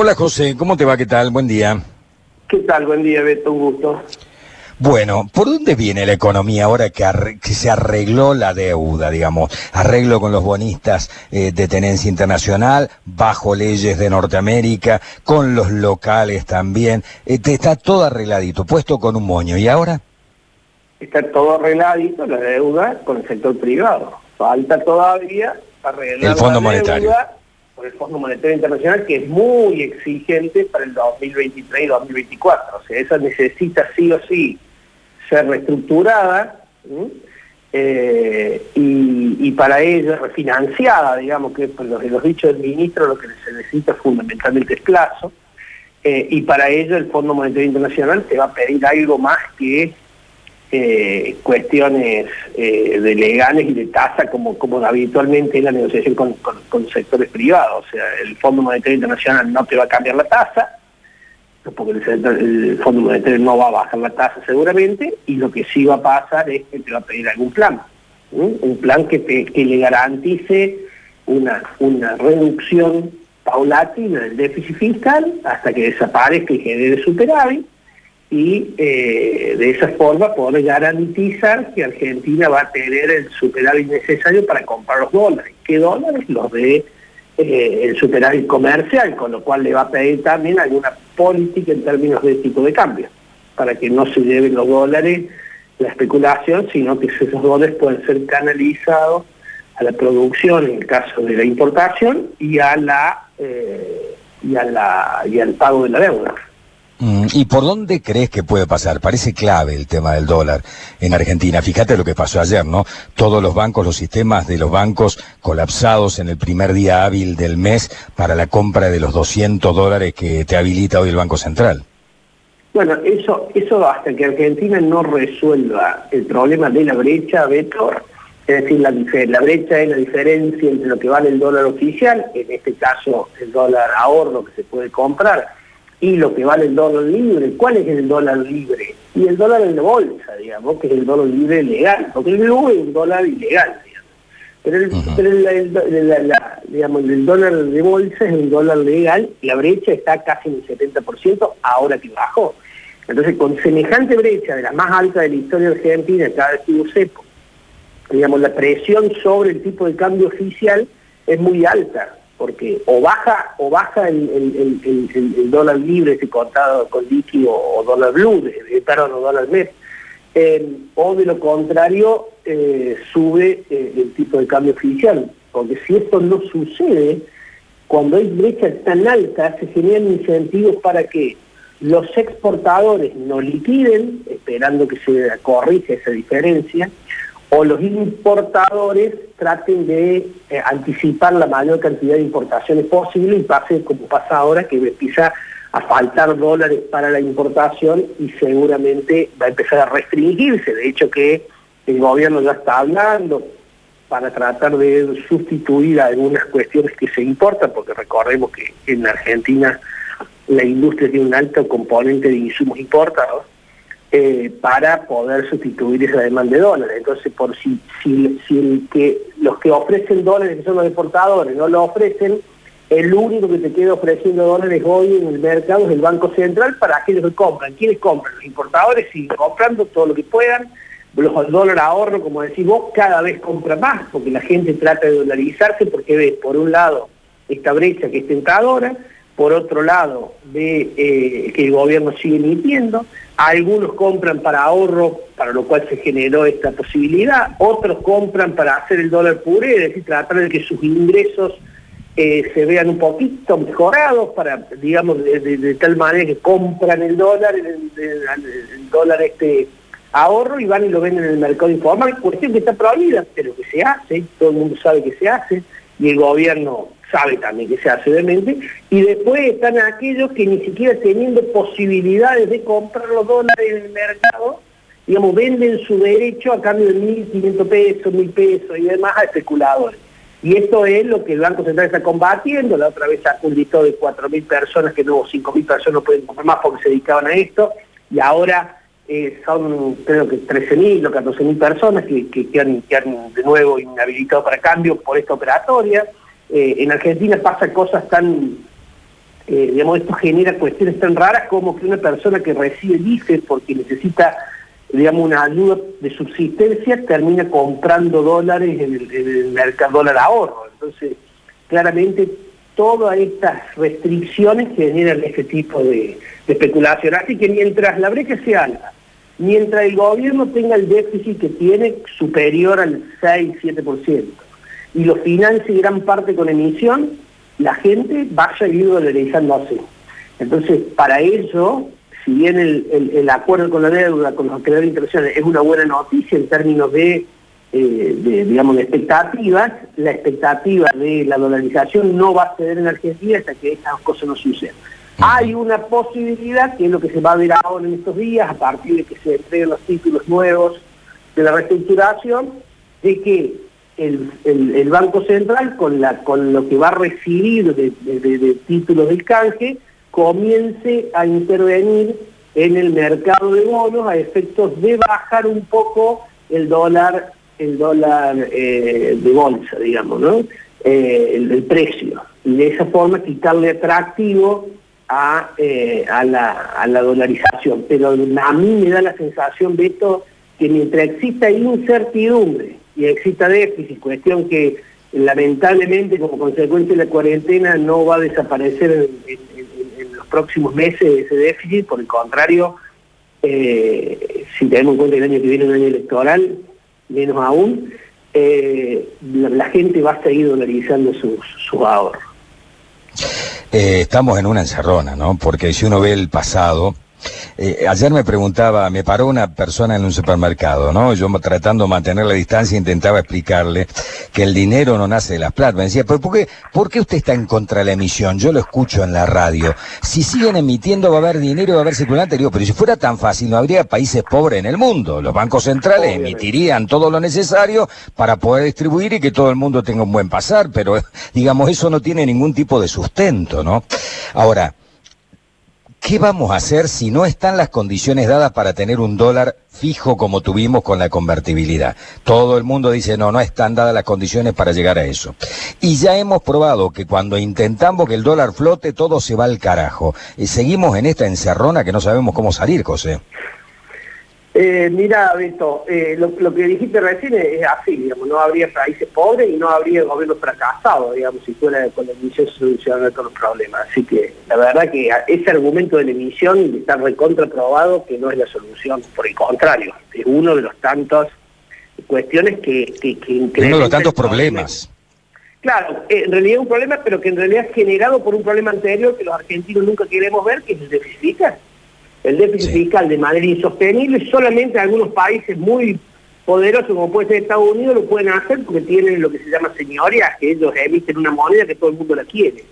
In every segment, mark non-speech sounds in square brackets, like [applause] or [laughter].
Hola José, ¿cómo te va? ¿Qué tal? Buen día. ¿Qué tal? Buen día, Beto, un gusto. Bueno, ¿por dónde viene la economía ahora que, se arregló la deuda, digamos? Arreglo con los bonistas eh, de tenencia internacional, bajo leyes de Norteamérica, con los locales también. Eh, está todo arregladito, puesto con un moño. ¿Y ahora? Está todo arregladito, la deuda con el sector privado. Falta todavía arreglar el Fondo Monetario por el Fondo Monetario Internacional, que es muy exigente para el 2023 y 2024. O sea, esa necesita sí o sí ser reestructurada eh, y, para ella refinanciada, digamos, que por los, los dichos del ministro lo que se necesita fundamentalmente es plazo, eh, y para ello el Fondo Monetario Internacional te va a pedir algo más que eh, cuestiones eh, de legales y de tasa como, como habitualmente en la negociación con, sectores privados. O sea, el Fondo Monetario Internacional no te va a cambiar la tasa, porque el, Fondo Monetario no va a bajar la tasa seguramente, y lo que sí va a pasar es que te va a pedir algún plan, un plan que, que le garantice una, una reducción paulatina del déficit fiscal hasta que desaparezca y genere superávit, y eh, de esa forma poder garantizar que Argentina va a tener el superávit necesario para comprar los dólares. ¿Qué dólares? Los de eh, el superávit comercial, con lo cual le va a pedir también alguna política en términos de tipo de cambio, para que no se lleven los dólares la especulación, sino que esos dólares pueden ser canalizados a la producción en el caso de la importación y a la eh, y a la y al pago de la deuda. Mm, ¿Y por dónde crees que puede pasar? Parece clave el tema del dólar en Argentina. Fíjate lo que pasó ayer, ¿no? Todos los bancos, los sistemas de los bancos colapsados en el primer día hábil del mes para la compra de los 200 dólares que te habilita hoy el Banco Central. Bueno, eso, eso hasta que Argentina no resuelva el problema de la brecha, Beto, es decir, la, la brecha es la diferencia entre lo que vale el dólar oficial, en este caso el dólar ahorro que se puede comprar, y lo que vale el dólar libre. ¿Cuál es el dólar libre? Y el dólar en la bolsa, digamos, que es el dólar libre legal, porque el blue es un dólar ilegal, digamos. Pero, el, digamos, el dólar de bolsa es un dólar legal, la brecha está casi en el 70%, ahora que bajó. Entonces, con semejante brecha, de la más alta de la historia argentina, cada vez que hubo cepo, digamos, la presión sobre el tipo de cambio oficial es muy alta porque o baja o baja el, dólar libre ese contado con líquido o dólar blue, de, perdón, o dólar mes, eh, o de lo contrario eh, sube eh, el tipo de cambio oficial, porque si esto no sucede, cuando hay brechas tan altas se generan incentivos para que los exportadores no liquiden, esperando que se corrija esa diferencia, o los importadores traten de eh, anticipar la mayor cantidad de importaciones posible y pase como pasa ahora que empieza a faltar dólares para la importación y seguramente va a empezar a restringirse. De hecho que el gobierno ya está hablando para tratar de sustituir algunas cuestiones que se importan, porque recordemos que en Argentina la industria tiene un alto componente de insumos importados, eh, para poder sustituir esa demanda de dólares. Entonces, por si, los que ofrecen dólares, que son los exportadores, no lo ofrecen, el único que te queda ofreciendo dólares hoy en el mercado es el Banco Central para aquellos que compran. ¿Quiénes compran? Los importadores siguen comprando todo lo que puedan. Los dólares ahorro, como decís vos, cada vez compra más, porque la gente trata de dolarizarse porque ve, por un lado, esta brecha que es tentadora, por otro lado, ve eh, que el gobierno sigue emitiendo, algunos compran para ahorro, para lo cual se generó esta posibilidad, otros compran para hacer el dólar puré, es decir, tratar de que sus ingresos eh, se vean un poquito mejorados, para, digamos, de, tal manera que compran el dólar, el, dólar este ahorro y van y lo venden en el mercado informal, cuestión que está prohibida, pero que se hace, todo el mundo sabe que se hace, y el gobierno sabe también que se hace de mente, y después están aquellos que ni siquiera teniendo posibilidades de comprar los dólares en el mercado, digamos, venden su derecho a cambio de 1.500 pesos, 1.000 pesos y demás a especuladores. Y esto es lo que el Banco Central está combatiendo, la otra vez sacó un de 4.000 personas, que luego 5.000 personas no pueden comprar más porque se dedicaban a esto, y ahora eh, son creo que 13.000 o 14.000 personas que, que, han, que han de nuevo inhabilitado para cambio por esta operatoria. Eh, en Argentina pasa cosas tan, eh, digamos, esto genera cuestiones tan raras como que una persona que recibe IFE porque necesita, digamos, una ayuda de subsistencia termina comprando dólares en el, mercado dólar ahorro. Entonces, claramente todas estas restricciones generan este tipo de, de especulación. Así que mientras la brecha sea alta, mientras el gobierno tenga el déficit que tiene superior al 6-7% y lo financie gran parte con emisión, la gente va a seguir dolarizándose. Entonces, para eso, si bien el, acuerdo con la deuda, con los acreedores internacionales, es una buena noticia en términos de, eh, digamos, expectativas, la expectativa de la dolarización no va a ceder en Argentina hasta que estas cosas no sucedan. Hay una posibilidad, que es lo que se va a ver ahora en estos días, a partir de que se entreguen los títulos nuevos de la reestructuración, de que el, Banco Central, con, la, con lo que va a recibir de, títulos del canje, comience a intervenir en el mercado de bonos a efectos de bajar un poco el dólar el dólar eh, de bolsa, digamos, ¿no? Eh, el, precio. Y de esa forma quitarle atractivo eh, a, la, a la dolarización. Pero a mí me da la sensación, de esto que mientras exista incertidumbre y exista déficit, cuestión que lamentablemente como consecuencia de la cuarentena no va a desaparecer en, los próximos meses ese déficit, por el contrario, eh, si tenemos en cuenta que el año que viene es un año electoral, menos aún, eh, la, gente va a seguir dolarizando sus, sus ahorros. Eh, estamos en una encerrona, ¿no? Porque si uno ve el pasado, eh, ayer me preguntaba, me paró una persona en un supermercado, ¿no? Yo tratando de mantener la distancia intentaba explicarle que el dinero no nace de las plata. Me decía, ¿por qué, ¿por qué usted está en contra de la emisión? Yo lo escucho en la radio. Si siguen emitiendo va a haber dinero, va a haber circulante. Digo, pero si fuera tan fácil, no habría países pobres en el mundo. Los bancos centrales emitirían todo lo necesario para poder distribuir y que todo el mundo tenga un buen pasar, pero [laughs] digamos, eso no tiene ningún tipo de sustento, ¿no? Ahora, ¿Qué vamos a hacer si no están las condiciones dadas para tener un dólar fijo como tuvimos con la convertibilidad? Todo el mundo dice, no, no están dadas las condiciones para llegar a eso. Y ya hemos probado que cuando intentamos que el dólar flote, todo se va al carajo. Y seguimos en esta encerrona que no sabemos cómo salir, José. Eh, mira, Beto, eh, lo, que dijiste recién es, así, digamos, no habría países pobres y no habría gobiernos fracasados, digamos, si fuera con la emisión se solucionaran todos los problemas. Así que la verdad que ese argumento de la emisión está recontraprobado que no es la solución, por el contrario, es uno de los tantos cuestiones que... que, que uno de los tantos problemas. Claro, eh, en realidad es un problema, pero que en realidad es generado por un problema anterior que los argentinos nunca queremos ver, que es el déficit el déficit fiscal de manera insostenible, solamente algunos países muy poderosos como puede ser Estados Unidos lo pueden hacer porque tienen lo que se llama señorías, que ellos emiten una moneda que todo el mundo la quiere.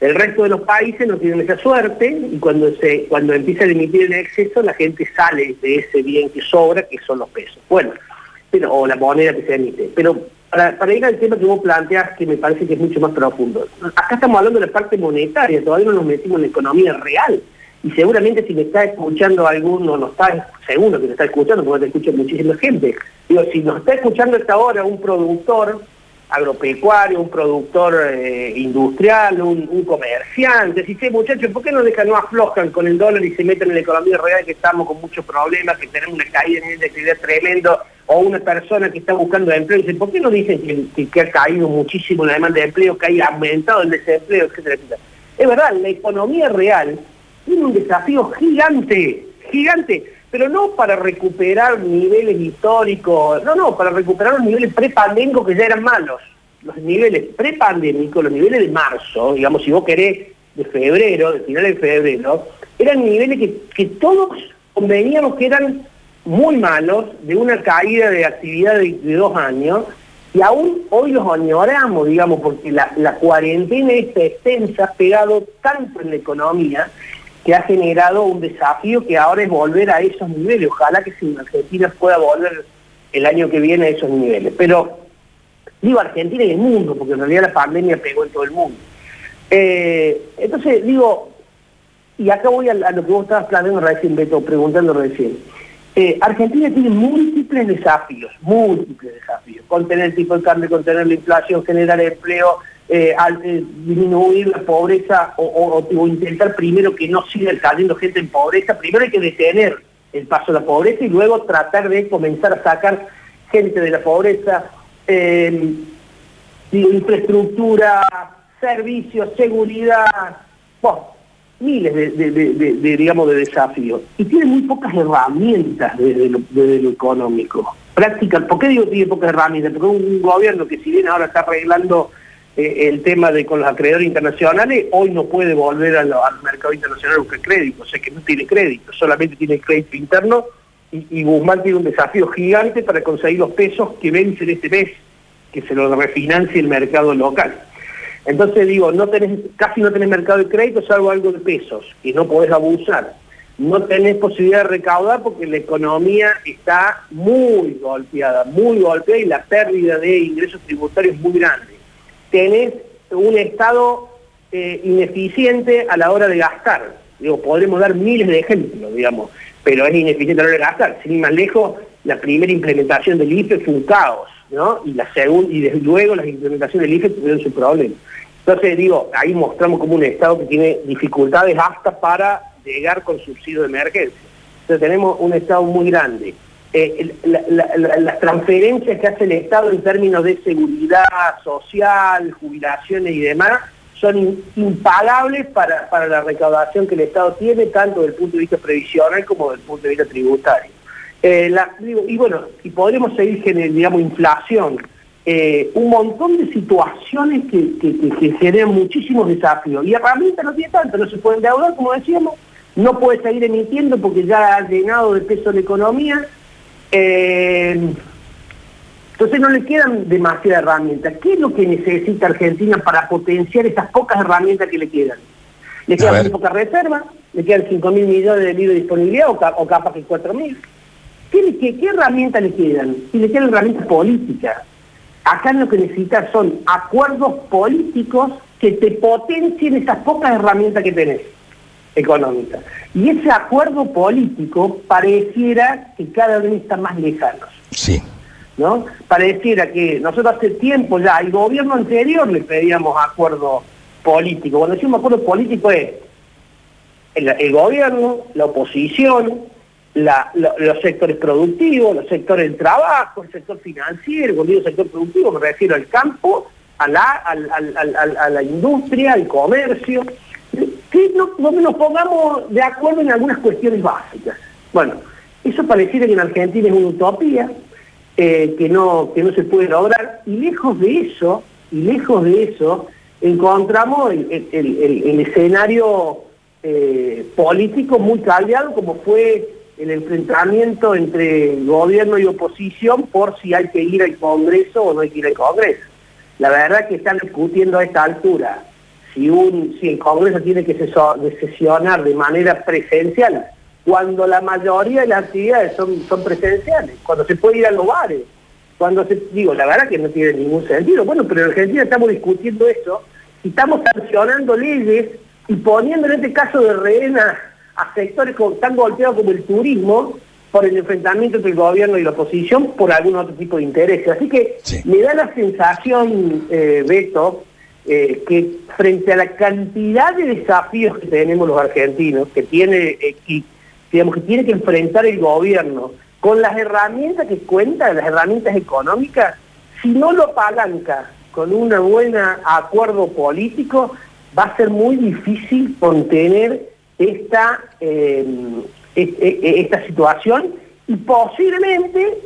El resto de los países no tienen esa suerte y cuando se cuando empiezan a emitir el exceso la gente sale de ese bien que sobra, que son los pesos. Bueno, pero, o la moneda que se emite. Pero para, para ir al tema que vos planteas, que me parece que es mucho más profundo. Acá estamos hablando de la parte monetaria, todavía no nos metimos en la economía real y seguramente si me está escuchando alguno, no está, seguro que me está escuchando, porque te escucha muchísima gente, digo, si nos está escuchando esta hora un productor agropecuario, un productor eh, industrial, un, comerciante, si dice, muchachos, ¿por qué no dejan, no aflojan con el dólar y se meten en la economía real que estamos con muchos problemas, que tenemos una caída en de actividad tremendo, o una persona que está buscando empleo, dice, ¿por qué no dicen que, que, ha caído muchísimo la demanda de empleo, que ha aumentado el desempleo, etcétera, etcétera? Es verdad, la economía real tiene un desafío gigante, gigante, pero no para recuperar niveles históricos, no, no, para recuperar los niveles prepandémicos que ya eran malos. Los niveles prepandémicos, los niveles de marzo, digamos, si vos querés, de febrero, de finales de febrero, eran niveles que, que todos conveníamos que eran muy malos, de una caída de actividad de, dos años, y aún hoy los añoramos, digamos, porque la, la cuarentena esta extensa ha pegado tanto en la economía que ha generado un desafío que ahora es volver a esos niveles. Ojalá que si Argentina pueda volver el año que viene a esos niveles. Pero digo Argentina y el mundo, porque en realidad la pandemia pegó en todo el mundo. Eh, entonces digo, y acá voy a, lo que vos estabas planteando recién, Beto, preguntando recién. Eh, Argentina tiene múltiples desafíos, múltiples desafíos. Contener el tipo de cambio, contener la inflación, generar empleo, eh, al, eh, disminuir la pobreza o, intentar primero que no siga cayendo gente en pobreza, primero hay que detener el paso de la pobreza y luego tratar de comenzar a sacar gente de la pobreza, eh, infraestructura, servicios, seguridad, miles de, digamos, de desafíos. Y tiene muy pocas herramientas desde lo, económico. Práctica, ¿Por qué digo tiene pocas herramientas? Porque un gobierno que si bien ahora está arreglando eh, el tema de con los acreedores internacionales, hoy no puede volver al, mercado internacional buscar crédito, o sea que no tiene crédito, solamente tiene crédito interno y, y, Guzmán tiene un desafío gigante para conseguir los pesos que vencen este mes, que se lo refinancie el mercado local. Entonces digo, no tenés, casi no tenés mercado de crédito, salvo algo de pesos, y no podés abusar. No tenés posibilidad de recaudar porque la economía está muy golpeada, muy golpeada y la pérdida de ingresos tributarios es muy grande tenés un Estado eh, ineficiente a la hora de gastar. Digo, podremos dar miles de ejemplos, digamos, pero es ineficiente a la hora de gastar. Sin ir más lejos, la primera implementación del IFE fue un caos, ¿no? Y la segunda, y desde luego las implementaciones del IFE tuvieron su problema. Entonces, digo, ahí mostramos como un Estado que tiene dificultades hasta para llegar con subsidio de emergencia. Entonces tenemos un Estado muy grande. Eh, las transferencias que hace el Estado en términos de seguridad social, jubilaciones y demás, son impagables para, la recaudación que el Estado tiene, tanto desde el punto de vista previsional como desde el punto de vista tributario. Eh, y bueno, y podremos seguir generando, inflación, eh, un montón de situaciones que, que, generan muchísimos desafíos. Y herramientas no tiene tanto, no se puede endeudar, como decíamos, no puede seguir emitiendo porque ya ha llenado de peso la economía, eh, entonces no le quedan demasiadas herramientas. ¿Qué es lo que necesita Argentina para potenciar esas pocas herramientas que le quedan? Le quedan muy pocas reservas, le quedan 5 mil millones de libre disponibilidad o, capaz que 4 mil. ¿Qué, qué, herramientas le quedan? Y le quedan herramientas políticas. Acá lo que necesitas son acuerdos políticos que te potencien esas pocas herramientas que tenés económica. Y ese acuerdo político pareciera que cada vez está más lejano. Sí. ¿No? Pareciera que nosotros hace tiempo ya, al gobierno anterior le pedíamos acuerdo político. Cuando decimos acuerdo político es el, gobierno, la oposición, los sectores productivos, los sectores del trabajo, el sector financiero, cuando digo sector productivo me refiero al campo, a la, a la industria, al comercio, no, nos pongamos de acuerdo en algunas cuestiones básicas. Bueno, eso pareciera que en Argentina es una utopía, eh, que, no, que no se puede lograr, y lejos de eso, y lejos de eso, encontramos el, escenario eh, político muy caldeado como fue el enfrentamiento entre gobierno y oposición por si hay que ir al Congreso o no hay que ir al Congreso. La verdad que están discutiendo a esta altura si, un, si el Congreso tiene que sesionar de manera presencial, cuando la mayoría de las actividades son, son presenciales, cuando se puede ir a los bares, cuando se, digo, la verdad que no tiene ningún sentido. Bueno, pero en Argentina estamos discutiendo eso y estamos sancionando leyes y poniendo en este caso de rehén a, sectores tan golpeados como el turismo por el enfrentamiento entre el gobierno y la oposición por algún otro tipo de intereses. Así que me da la sensación, eh, Beto, eh, que frente a la cantidad de desafíos que tenemos los argentinos, que tiene, eh, digamos, que tiene que enfrentar el gobierno, con las herramientas que cuenta, las herramientas económicas, si no lo palanca con un buen acuerdo político, va a ser muy difícil contener esta, em, e, e, e, esta situación y posiblemente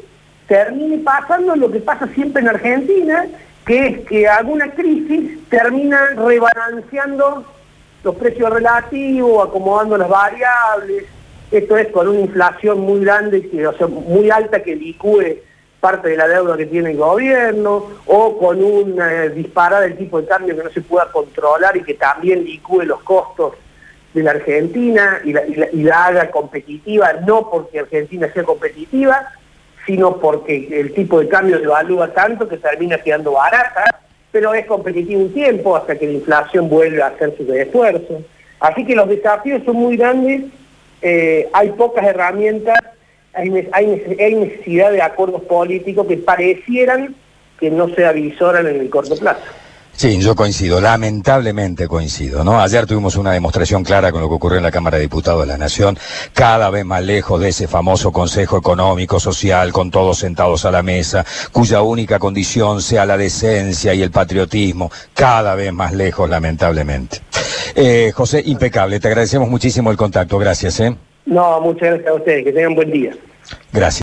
termine pasando lo que pasa siempre en Argentina, que es que alguna crisis termina rebalanceando los precios relativos, acomodando las variables, esto es con una inflación muy grande, o sea, muy alta que licúe parte de la deuda que tiene el gobierno, o con una eh, disparada del tipo de cambio que no se pueda controlar y que también licúe los costos de la Argentina y y la haga competitiva, no porque Argentina sea competitiva, sino porque el tipo de cambio devalúa tanto que termina quedando barata, pero es competitivo un tiempo hasta que la inflación vuelve a hacer sus esfuerzos. Así que los desafíos son muy grandes, eh, hay pocas herramientas, hay, hay, necesidad de acuerdos políticos que parecieran que no se avisoran en el corto plazo. Sí, yo coincido, lamentablemente coincido, ¿no? Ayer tuvimos una demostración clara con lo que ocurrió en la Cámara de Diputados de la Nación, cada vez más lejos de ese famoso Consejo Económico, Social, con todos sentados a la mesa, cuya única condición sea la decencia y el patriotismo, cada vez más lejos, lamentablemente. Eh, José, impecable, te agradecemos muchísimo el contacto, gracias, ¿eh? No, muchas gracias a ustedes, que tengan buen día. Gracias.